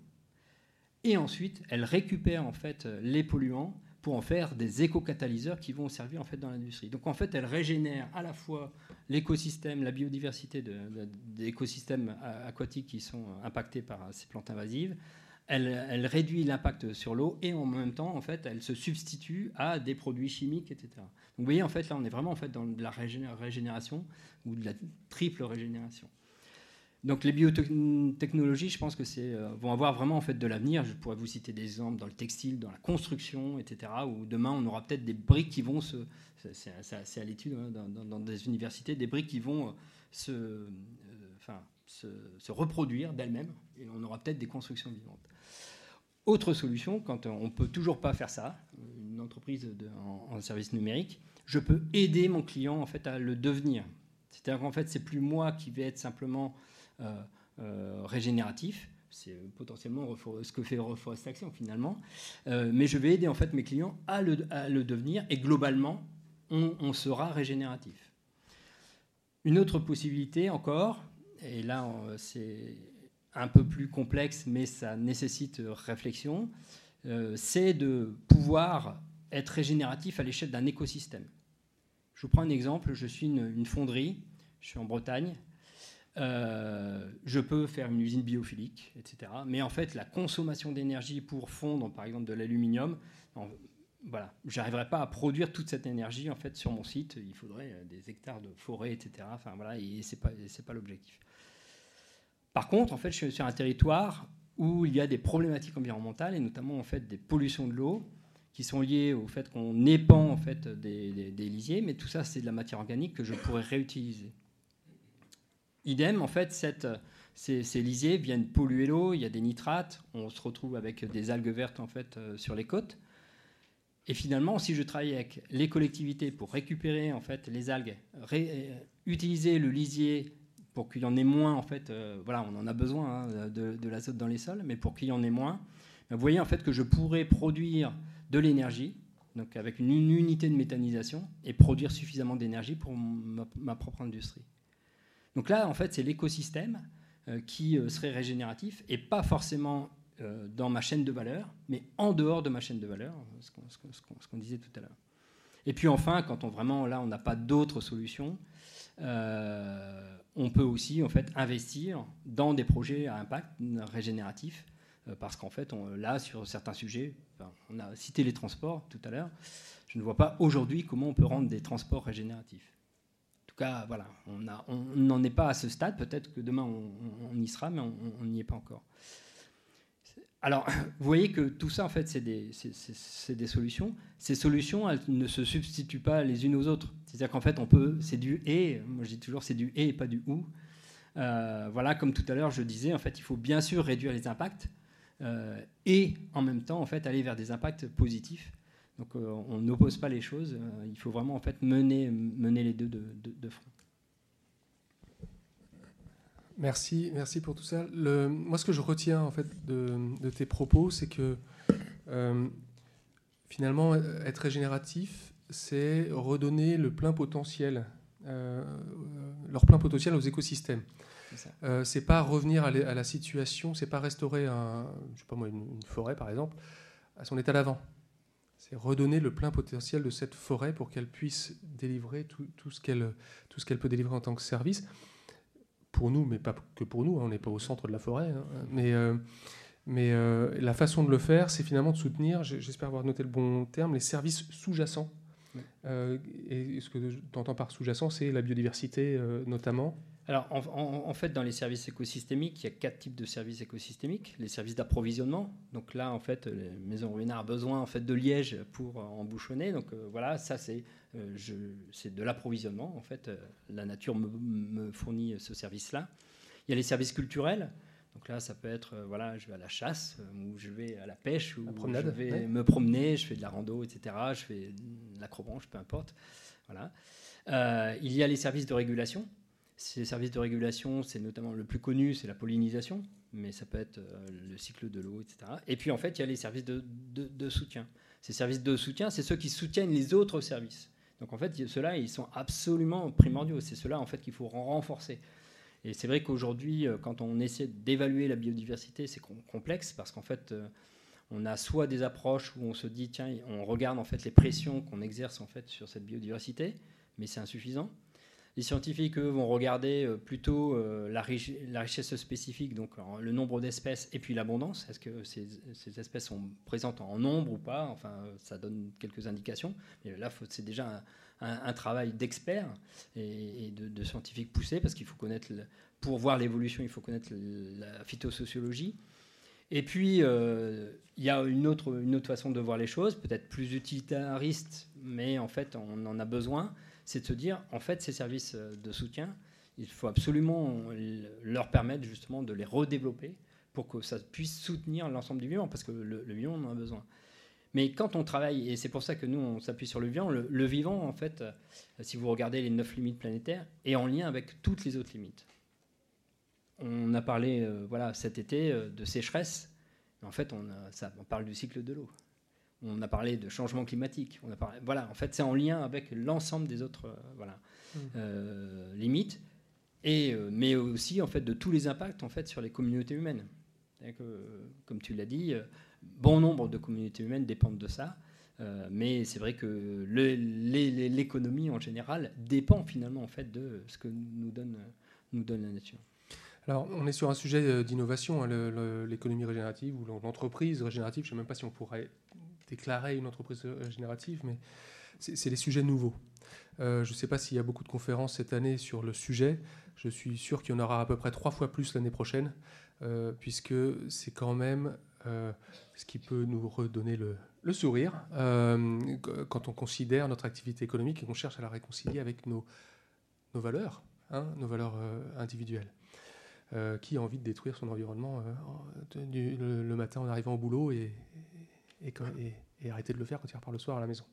et ensuite elle récupère en fait les polluants pour en faire des éco-catalyseurs qui vont servir en fait dans l'industrie. Donc en fait, elle régénère à la fois l'écosystème, la biodiversité des écosystèmes aquatiques qui sont impactés par ces plantes invasives. Elle, réduit l'impact sur l'eau et en même temps, en fait, elle se substitue à des produits chimiques, etc vous voyez, en fait, là, on est vraiment en fait, dans de la régénération ou de la triple régénération. Donc les biotechnologies, je pense que c'est euh, vont avoir vraiment en fait de l'avenir. Je pourrais vous citer des exemples dans le textile, dans la construction, etc. Où demain on aura peut-être des briques qui vont se, c'est à l'étude hein, dans, des universités, des briques qui vont euh, se, euh, enfin, se, reproduire d'elles-mêmes, et on aura peut-être des constructions vivantes. Autre solution, quand on peut toujours pas faire ça, une entreprise en, service numérique, je peux aider mon client en fait à le devenir. C'est-à-dire qu'en fait, c'est plus moi qui vais être simplement euh, euh, régénératif. C'est potentiellement ce que fait Reforestation finalement. Euh, mais je vais aider en fait mes clients à le, devenir et globalement, on, sera régénératif. Une autre possibilité encore, et là c'est un peu plus complexe, mais ça nécessite réflexion, c'est de pouvoir être régénératif à l'échelle d'un écosystème. Je vous prends un exemple, je suis une, fonderie, je suis en Bretagne, euh, je peux faire une usine biophilique, etc. Mais en fait, la consommation d'énergie pour fondre, par exemple, de l'aluminium, voilà, j'arriverai pas à produire toute cette énergie en fait sur mon site. Il faudrait euh, des hectares de forêt, etc. Enfin voilà, et c'est pas c'est pas l'objectif. Par contre, en fait, je suis sur un territoire où il y a des problématiques environnementales et notamment en fait des pollutions de l'eau qui sont liées au fait qu'on épand en fait des, lisiers, mais tout ça c'est de la matière organique que je pourrais réutiliser. Idem, en fait, cette, ces, lisiers viennent polluer l'eau, il y a des nitrates, on se retrouve avec des algues vertes en fait euh, sur les côtes. Et finalement, si je travaille avec les collectivités pour récupérer en fait les algues, euh, utiliser le lisier pour qu'il y en ait moins en fait, euh, voilà, on en a besoin hein, de, l'azote dans les sols, mais pour qu'il y en ait moins, ben, vous voyez en fait que je pourrais produire de l'énergie, donc avec une unité de méthanisation, et produire suffisamment d'énergie pour ma, propre industrie. Donc là, en fait, c'est l'écosystème euh, qui euh, serait régénératif et pas forcément dans ma chaîne de valeur, mais en dehors de ma chaîne de valeur, ce qu'on disait tout à l'heure. Et puis enfin, quand on vraiment là, on n'a pas d'autres solutions, euh, on peut aussi en fait investir dans des projets à impact régénératif, euh, parce qu'en fait, là, sur certains sujets, on a cité les transports tout à l'heure. Je ne vois pas aujourd'hui comment on peut rendre des transports régénératifs. En tout cas, voilà, on n'en est pas à ce stade. Peut-être que demain on, y sera, mais on n'y est pas encore. Alors, vous voyez que tout ça, en fait, c'est des, solutions. Ces solutions, elles ne se substituent pas les unes aux autres. C'est-à-dire qu'en fait, on peut, c'est du et. Moi, je dis toujours, c'est du et et pas du ou. Euh, voilà, comme tout à l'heure, je disais, en fait, il faut bien sûr réduire les impacts euh, et en même temps, en fait, aller vers des impacts positifs. Donc, euh, on n'oppose pas les choses. il faut vraiment, en fait, mener, mener les deux de, de front. Merci, merci pour tout ça. Le, moi, ce que je retiens en fait de, tes propos, c'est que euh, finalement, être régénératif, c'est redonner le plein potentiel, euh, leur plein potentiel aux écosystèmes. Euh, c'est pas revenir à, la situation, c'est pas restaurer un, je sais pas moi, une, forêt par exemple à son état d'avant. C'est redonner le plein potentiel de cette forêt pour qu'elle puisse délivrer tout, tout ce qu'elle peut délivrer en tant que service pour nous, mais pas que pour nous, hein, on n'est pas au centre de la forêt. Hein. mais euh, mais euh, la façon de le faire, c'est finalement de soutenir, j'espère avoir noté le bon terme, les services sous-jacents. Euh, et ce que tu entends par sous-jacent, c'est la biodiversité notamment. Alors, en, fait, dans les services écosystémiques, il y a quatre types de services écosystémiques. Les services d'approvisionnement. Donc là, en fait, les maisons ruinaires ont besoin en fait, de liège pour embouchonner. Donc voilà, ça, c'est euh, de l'approvisionnement. En fait, euh, la nature me, fournit ce service-là. Il y a les services culturels. Donc là, ça peut être, euh, voilà, je vais à la chasse, ou je vais à la pêche, ou je vais me promener, je fais de la rando, etc. Je fais de l'acrobranche, peu importe. Voilà. il y a les services de régulation. Ces services de régulation, c'est notamment le plus connu, c'est la pollinisation, mais ça peut être le cycle de l'eau, etc. Et puis en fait, il y a les services de, de soutien. Ces services de soutien, c'est ceux qui soutiennent les autres services. Donc en fait, ceux-là, ils sont absolument primordiaux. C'est ceux-là en fait qu'il faut renforcer. Et c'est vrai qu'aujourd'hui, euh, quand on essaie d'évaluer la biodiversité, c'est complexe parce qu'en fait, euh, on a soit des approches où on se dit tiens, on regarde en fait les pressions qu'on exerce en fait sur cette biodiversité, mais c'est insuffisant. Les scientifiques, vont regarder euh, plutôt euh, la, richesse spécifique, donc le nombre d'espèces et puis l'abondance. Est-ce que ces, espèces sont présentes en nombre ou pas? Enfin, ça donne quelques indications. Mais là, c'est déjà un, travail d'experts et, de, scientifiques poussés, parce qu'il faut connaître, pour voir l'évolution, il faut connaître la phytosociologie. Et puis, euh, il y a une autre façon de voir les choses, peut-être plus utilitariste, mais en fait, on en a besoin c'est de se dire, en fait, ces services euh, de soutien, il faut absolument leur permettre justement de les redévelopper pour que ça puisse soutenir l'ensemble du vivant, parce que le, vivant en a besoin. Mais quand on travaille, et c'est pour ça que nous, on s'appuie sur le vivant, le, vivant, en fait, euh, si vous regardez les neuf limites planétaires, est en lien avec toutes les autres limites. On a parlé euh, voilà, cet été de sécheresse, en fait, on parle du cycle de l'eau. On a parlé de changement climatique. On a parlé, voilà, en fait, c'est en lien avec l'ensemble des autres euh, voilà, mmh. euh, limites, et, euh, mais aussi en fait de tous les impacts en fait sur les communautés humaines. comme tu l'as dit, bon nombre de communautés humaines dépendent de ça. mais c'est vrai que l'économie en général dépend finalement en fait de ce que nous donne, nous donne la nature. Alors, on est sur un sujet d'innovation, hein, l'économie régénérative ou l'entreprise régénérative. Je ne sais même pas si on pourrait déclarer une entreprise générative, mais c'est des sujets nouveaux. Euh, je ne sais pas s'il y a beaucoup de conférences cette année sur le sujet. Je suis sûr qu'il y en aura à peu près trois fois plus l'année prochaine, euh, puisque c'est quand même euh, ce qui peut nous redonner le, sourire quand on considère notre activité économique et qu'on cherche à la réconcilier avec nos, valeurs, hein, nos valeurs individuelles. qui a envie de détruire son environnement le, le, matin en arrivant au boulot et, et, arrêter de le faire quand il repart le soir à la maison.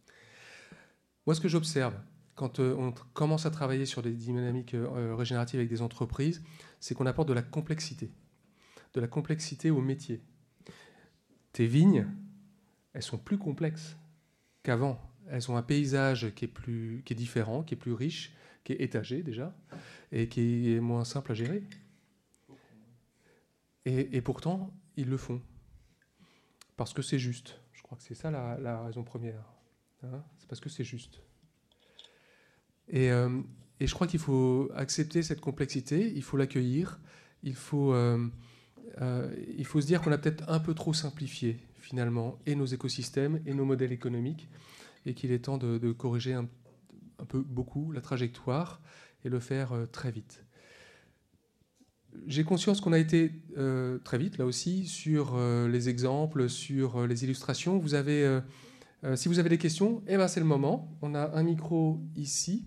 Moi, ce que j'observe quand euh, on commence à travailler sur des dynamiques euh, régénératives avec des entreprises, c'est qu'on apporte de la complexité, de la complexité au métier. Tes vignes, elles sont plus complexes qu'avant. Elles ont un paysage qui est, plus, qui est différent, qui est plus riche, qui est étagé déjà, et qui est moins simple à gérer. et pourtant, ils le font parce que c'est juste. Je crois que c'est ça la, raison première. Hein, c'est parce que c'est juste. Et, et je crois qu'il faut accepter cette complexité, il faut l'accueillir, il faut, il faut se dire qu'on a peut-être un peu trop simplifié finalement et nos écosystèmes et nos modèles économiques et qu'il est temps de, corriger un, peu beaucoup la trajectoire et le faire très vite j'ai conscience qu'on a été euh, très vite là aussi sur euh, les exemples, sur euh, les illustrations. Vous avez, si vous avez des questions, eh ben c'est le moment. On a un micro ici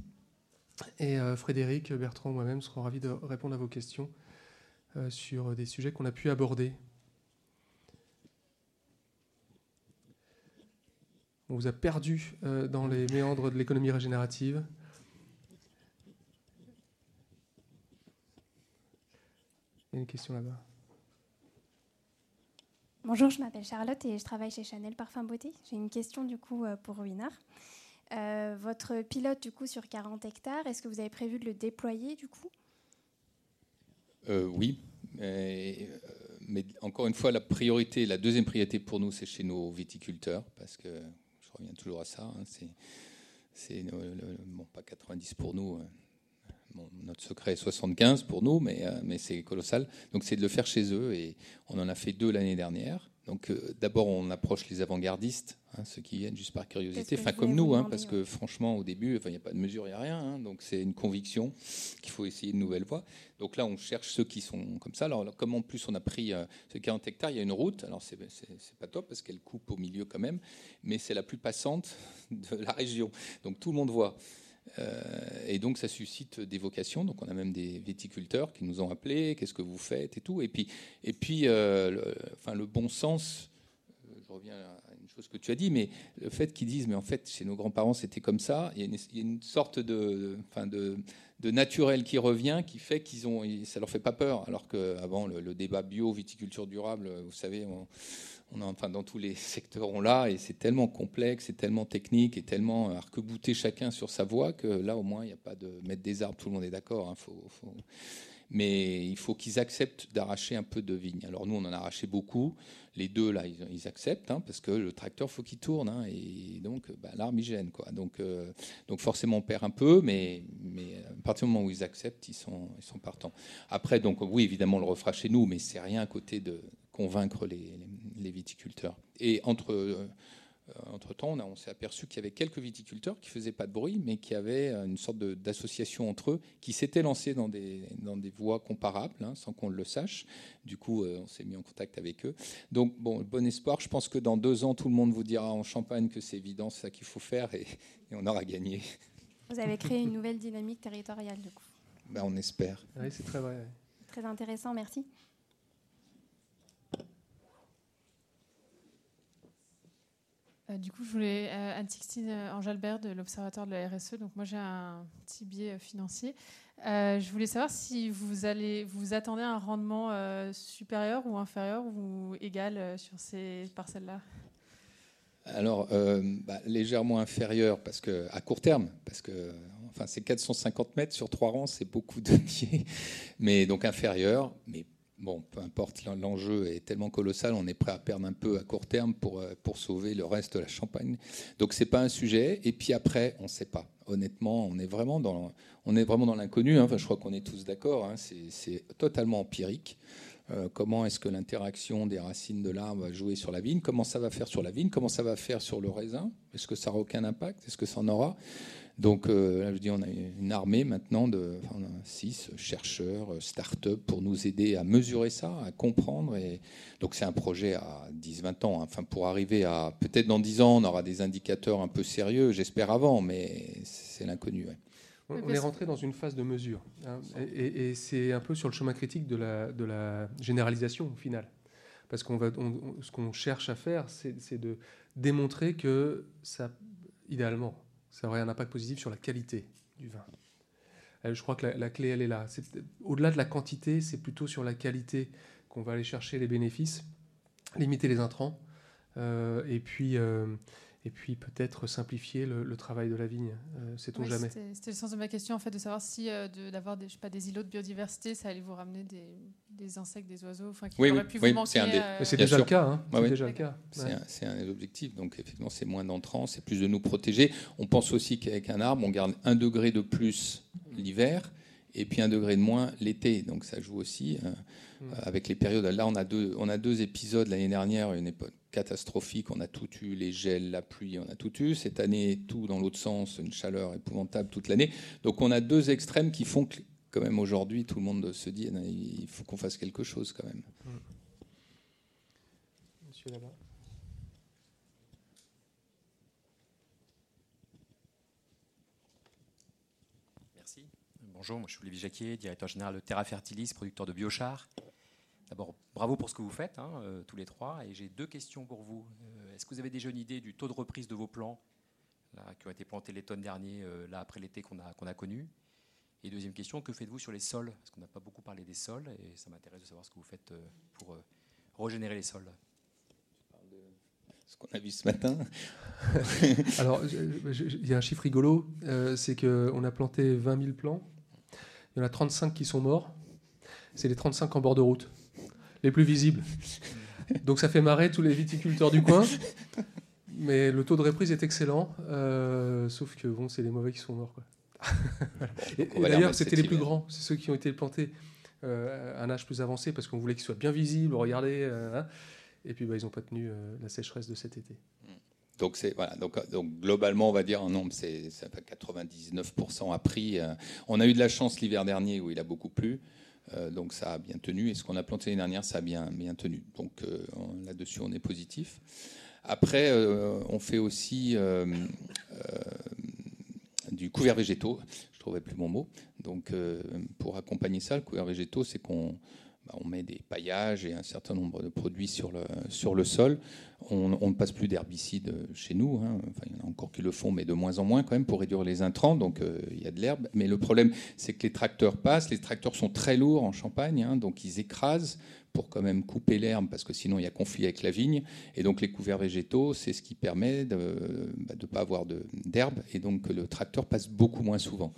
et Frédéric, Bertrand, moi-même serons ravis de répondre à vos questions sur des sujets qu'on a pu aborder. On vous a perdu dans les méandres de l'économie régénérative. Il y a une question là-bas. Bonjour, je m'appelle Charlotte et je travaille chez Chanel Parfum Beauté. J'ai une question du coup euh, pour Ruinard. Euh, votre pilote du coup sur 40 hectares, est-ce que vous avez prévu de le déployer du coup? Euh, Oui, mais, encore une fois, la priorité, la deuxième priorité pour nous, c'est chez nos viticulteurs, parce que je reviens toujours à ça. Hein, c'est bon, pas 90 pour nous, notre secret est 75 pour nous, mais, euh, mais c'est colossal. Donc c'est de le faire chez eux et on en a fait deux l'année dernière. Donc euh, d'abord on approche les avant-gardistes, hein, ceux qui viennent juste par curiosité, enfin comme nous, hein, parce que franchement au début, il n'y a pas de mesure, il n'y a rien. Hein. donc c'est une conviction qu'il faut essayer de nouvelles voies. Donc là on cherche ceux qui sont comme ça. Alors comme en plus on a pris euh, ce 40 hectares, il y a une route. Alors c'est pas top parce qu'elle coupe au milieu quand même, mais c'est la plus passante de la région. Donc tout le monde voit. Euh, et donc ça suscite des vocations. Donc on a même des viticulteurs qui nous ont appelés, qu'est-ce que vous faites et tout. Et puis, euh, le, enfin, le bon sens, euh, je reviens à une chose que tu as dit, mais le fait qu'ils disent, mais en fait chez nos grands-parents c'était comme ça, il y, a une, sorte de, naturel qui revient, qui fait qu'ils ont, ça leur fait pas peur. Alors qu'avant le, le débat bio, viticulture durable, vous savez, on, on enfin, dans tous les secteurs, on l'a, et c'est tellement complexe, c'est tellement technique, et tellement arc-bouté chacun sur sa voie que là, au moins, il n'y a pas de mettre des arbres, tout le monde est d'accord. Hein, mais il faut qu'ils acceptent d'arracher un peu de vigne. Alors nous, on en a arraché beaucoup. Les deux, là, ils, acceptent, hein, parce que le tracteur, faut qu'il tourne, hein, et donc bah, l'arbre, il gêne. Quoi. Donc, euh, donc forcément, on perd un peu, mais, mais à partir du moment où ils acceptent, ils sont, partants. Après, donc oui, évidemment, on le refera chez nous, mais c'est rien à côté de convaincre les viticulteurs. Et entre, euh, entre temps, on, on s'est aperçu qu'il y avait quelques viticulteurs qui faisaient pas de bruit, mais qui avaient une sorte d'association entre eux, qui s'étaient lancés dans des, dans des voies comparables, hein, sans qu'on le sache. Du coup, euh, on s'est mis en contact avec eux. Donc, bon, bon espoir. Je pense que dans deux ans, tout le monde vous dira en Champagne que c'est évident, c'est ça qu'il faut faire, et, on aura gagné. Vous avez créé une nouvelle dynamique territoriale, du coup. Ben, on espère. Oui, c'est très vrai. Très intéressant, merci. Euh, du coup, je voulais euh, Anne-Sixtine euh, Angelbert de l'Observatoire de la RSE. Donc moi, j'ai un petit biais financier. je voulais savoir si vous allez, vous attendez un rendement supérieur ou inférieur ou égal sur ces parcelles-là? Alors, bah, légèrement inférieur parce que à court terme, parce que enfin c'est 450 mètres sur trois rangs, c'est beaucoup de pieds, mais donc inférieur, mais bon, peu importe, l'enjeu est tellement colossal, on est prêt à perdre un peu à court terme pour, euh, pour sauver le reste de la Champagne. Donc c'est pas un sujet. Et puis après, on ne sait pas. Honnêtement, on est vraiment dans, on est vraiment dans l'inconnu. Hein. Enfin, je crois qu'on est tous d'accord. Hein. C'est totalement empirique. Euh, comment est-ce que l'interaction des racines de l'arbre va jouer sur la vigne? Comment ça va faire sur la vigne? Comment ça va faire sur le raisin? Est-ce que ça n'aura aucun impact? Est-ce que ça en aura? Donc euh, là, je dis, on a une armée maintenant de enfin, six chercheurs, euh, start-up pour nous aider à mesurer ça, à comprendre. Et donc c'est un projet à 10-20 ans. Hein. Enfin, pour arriver à peut-être dans 10 ans, on aura des indicateurs un peu sérieux. J'espère avant, mais c'est l'inconnu. On est rentré dans une phase de mesure, hein. et, c'est un peu sur le chemin critique de la, de la généralisation au final. Parce qu'on va, ce qu'on cherche à faire, c'est de démontrer que ça, idéalement, ça aurait un impact positif sur la qualité du vin. Je crois que la, clé, elle est là. Au-delà de la quantité, c'est plutôt sur la qualité qu'on va aller chercher les bénéfices, limiter les intrants, euh, et, puis, euh, et puis peut-être simplifier le, travail de la vigne. Euh, Sait-on jamais C'était le sens de ma question, en fait, de savoir si euh, d'avoir des, pas, des îlots de biodiversité, ça allait vous ramener des, des insectes, des oiseaux, enfin, qui oui, auraient pu vous manquer. C'est déjà, le cas. Hein. c'est déjà le cas. C'est un, des objectifs. Donc, effectivement, c'est moins d'entrants, c'est plus de nous protéger. On pense aussi qu'avec un arbre, on garde un degré de plus l'hiver et puis un degré de moins l'été. Donc, ça joue aussi. Euh, mm. avec les périodes. Là, on a deux, on a deux épisodes l'année dernière, une époque catastrophique. On a tout eu, les gels, la pluie, on a tout eu. Cette année, tout dans l'autre sens, une chaleur épouvantable toute l'année. Donc on a deux extrêmes qui font que, quand même, aujourd'hui, tout le monde se dit il faut qu'on fasse quelque chose quand même. Monsieur là-bas. Merci. Bonjour, moi je suis Olivier Jacquier, directeur général de Terra Fertilis, producteur de biochar. D'abord, bravo pour ce que vous faites, hein, euh, tous les trois. Et j'ai deux questions pour vous. Euh, est-ce que vous avez déjà une idée du taux de reprise de vos plants qui ont été plantés l'automne dernier, euh, là après l'été qu'on a, qu'on a connu? Et deuxième question, que faites-vous sur les sols? Parce qu'on n'a pas beaucoup parlé des sols et ça m'intéresse de savoir ce que vous faites pour régénérer les sols. Ce qu'on a vu ce matin. Alors, il y a un chiffre rigolo, c'est qu'on a planté 20 000 plants. Il y en a 35 qui sont morts. C'est les 35 en bord de route les plus visibles. Donc ça fait marrer tous les viticulteurs du coin. Mais le taux de reprise est excellent, euh, sauf que bon, c'est les mauvais qui sont morts. et, d'ailleurs, c'était les plus grands, c'est ceux qui ont été plantés euh, à un âge plus avancé parce qu'on voulait qu'ils soient bien visibles, regardez. Euh, hein. et puis bah, ils n'ont pas tenu la sécheresse de cet été. Donc, voilà, donc, donc, globalement, on va dire un nombre, c'est 99% a pris. on a eu de la chance l'hiver dernier où il a beaucoup plu. Euh, donc ça a bien tenu. Et ce qu'on a planté l'année dernière, ça a bien, bien tenu. Donc euh, là-dessus, on est positif. Après, euh, on fait aussi du couvert végétaux. Je ne trouvais plus mon mot. Donc pour accompagner ça, le couvert végétaux, c'est qu'on on met des paillages et un certain nombre de produits sur le, sur le sol. On, ne passe plus d'herbicides chez nous. Hein. Il y en a encore qui le font, mais de moins en moins quand même pour réduire les intrants. Donc euh, il y a de l'herbe. Mais le problème, c'est que les tracteurs passent. Les tracteurs sont très lourds en Champagne, hein, donc ils écrasent pour quand même couper l'herbe, parce que sinon il y a conflit avec la vigne. Et donc les couverts végétaux, c'est ce qui permet de ne bah, pas avoir d'herbe, et donc le tracteur passe beaucoup moins souvent.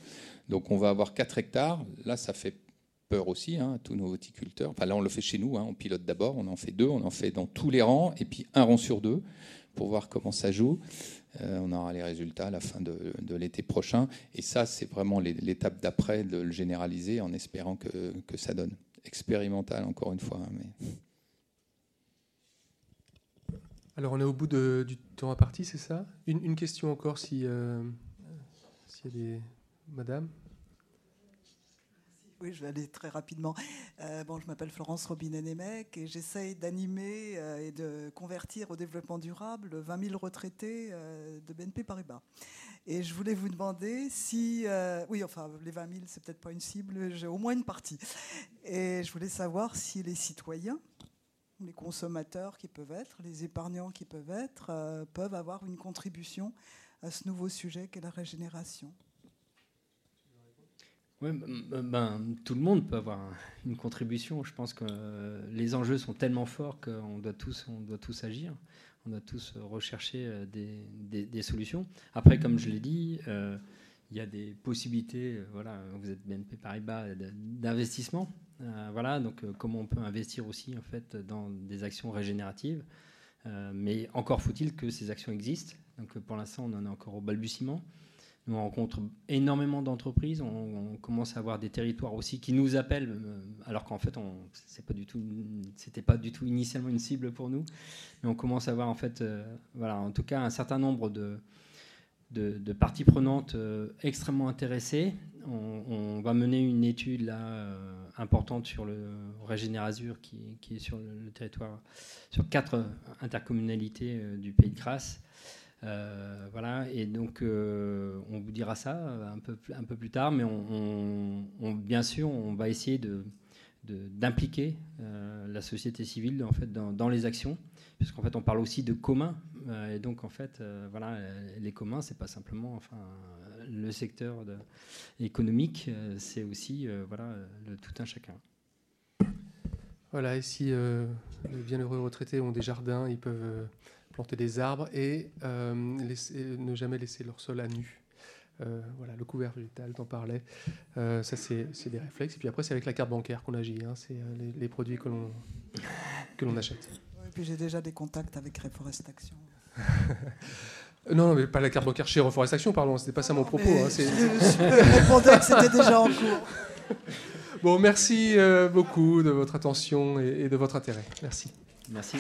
Donc on va avoir 4 hectares. Là, ça fait aussi, hein, tous nos viticulteurs. Enfin, là, on le fait chez nous, hein, on pilote d'abord, on en fait deux, on en fait dans tous les rangs, et puis un rang sur deux, pour voir comment ça joue. Euh, on aura les résultats à la fin de, l'été prochain. Et ça, c'est vraiment l'étape d'après de le généraliser en espérant que, ça donne. Expérimental, encore une fois. Hein. Alors, on est au bout du temps à partie, c'est ça? Une, une, question encore, si, euh, s'il y a des... Madame? Oui, je vais aller très rapidement. Euh, bon, je m'appelle Florence Robinet-Nemec et j'essaye d'animer euh, et de convertir au développement durable 20 000 retraités euh, de BNP Paribas. Et je voulais vous demander si, oui, enfin, les 20 000, c'est peut-être pas une cible, j'ai au moins une partie. Et je voulais savoir si les citoyens, les consommateurs qui peuvent être, les épargnants qui peuvent être, peuvent avoir une contribution à ce nouveau sujet qu'est la régénération. Ben, tout le monde peut avoir une contribution. Je pense que euh, les enjeux sont tellement forts qu'on doit tous, on doit tous agir. On doit tous rechercher euh, des, solutions. Après, comme je l'ai dit, euh, il y a des possibilités. Voilà, vous êtes BNP Paribas d'investissement. voilà, donc comment on peut investir aussi en fait dans des actions régénératives. mais encore faut-il que ces actions existent. Donc pour l'instant, on en est encore au balbutiement. Nous, on rencontre énormément d'entreprises. On, commence à avoir des territoires aussi qui nous appellent, euh, alors qu'en fait, c'est pas pas du tout initialement une cible pour nous. Mais on commence à avoir en fait, euh, voilà, en tout cas, un certain nombre de, de, parties prenantes euh, extrêmement intéressées. On, va mener une étude là importante sur le Régénérazur qui, qui, est sur le, territoire, sur quatre intercommunalités du pays de Grasse. Euh, voilà, et donc euh, on vous dira ça un peu, un peu plus tard, mais on, bien sûr, on va essayer de, d'impliquer euh, la société civile en fait dans, les actions, puisqu'en fait on parle aussi de communs, et donc en fait voilà, les communs c'est pas simplement enfin le secteur économique, c'est aussi voilà le tout un chacun. Voilà, et si les bienheureux retraités ont des jardins, ils peuvent planter des arbres et ne jamais laisser leur sol à nu. voilà, le couvert végétal, t'en parlais. ça, c'est des réflexes. Et puis après, c'est avec la carte bancaire qu'on agit. Hein. C'est les, produits que l'on achète. et puis j'ai déjà des contacts avec Reforest Action. Non, mais pas la carte bancaire chez Reforestation, pardon, c'était pas ça mon propos. Hein, je, répondais que c'était déjà en cours. Bon, merci euh, beaucoup de votre attention et, et de votre intérêt. Merci. Merci.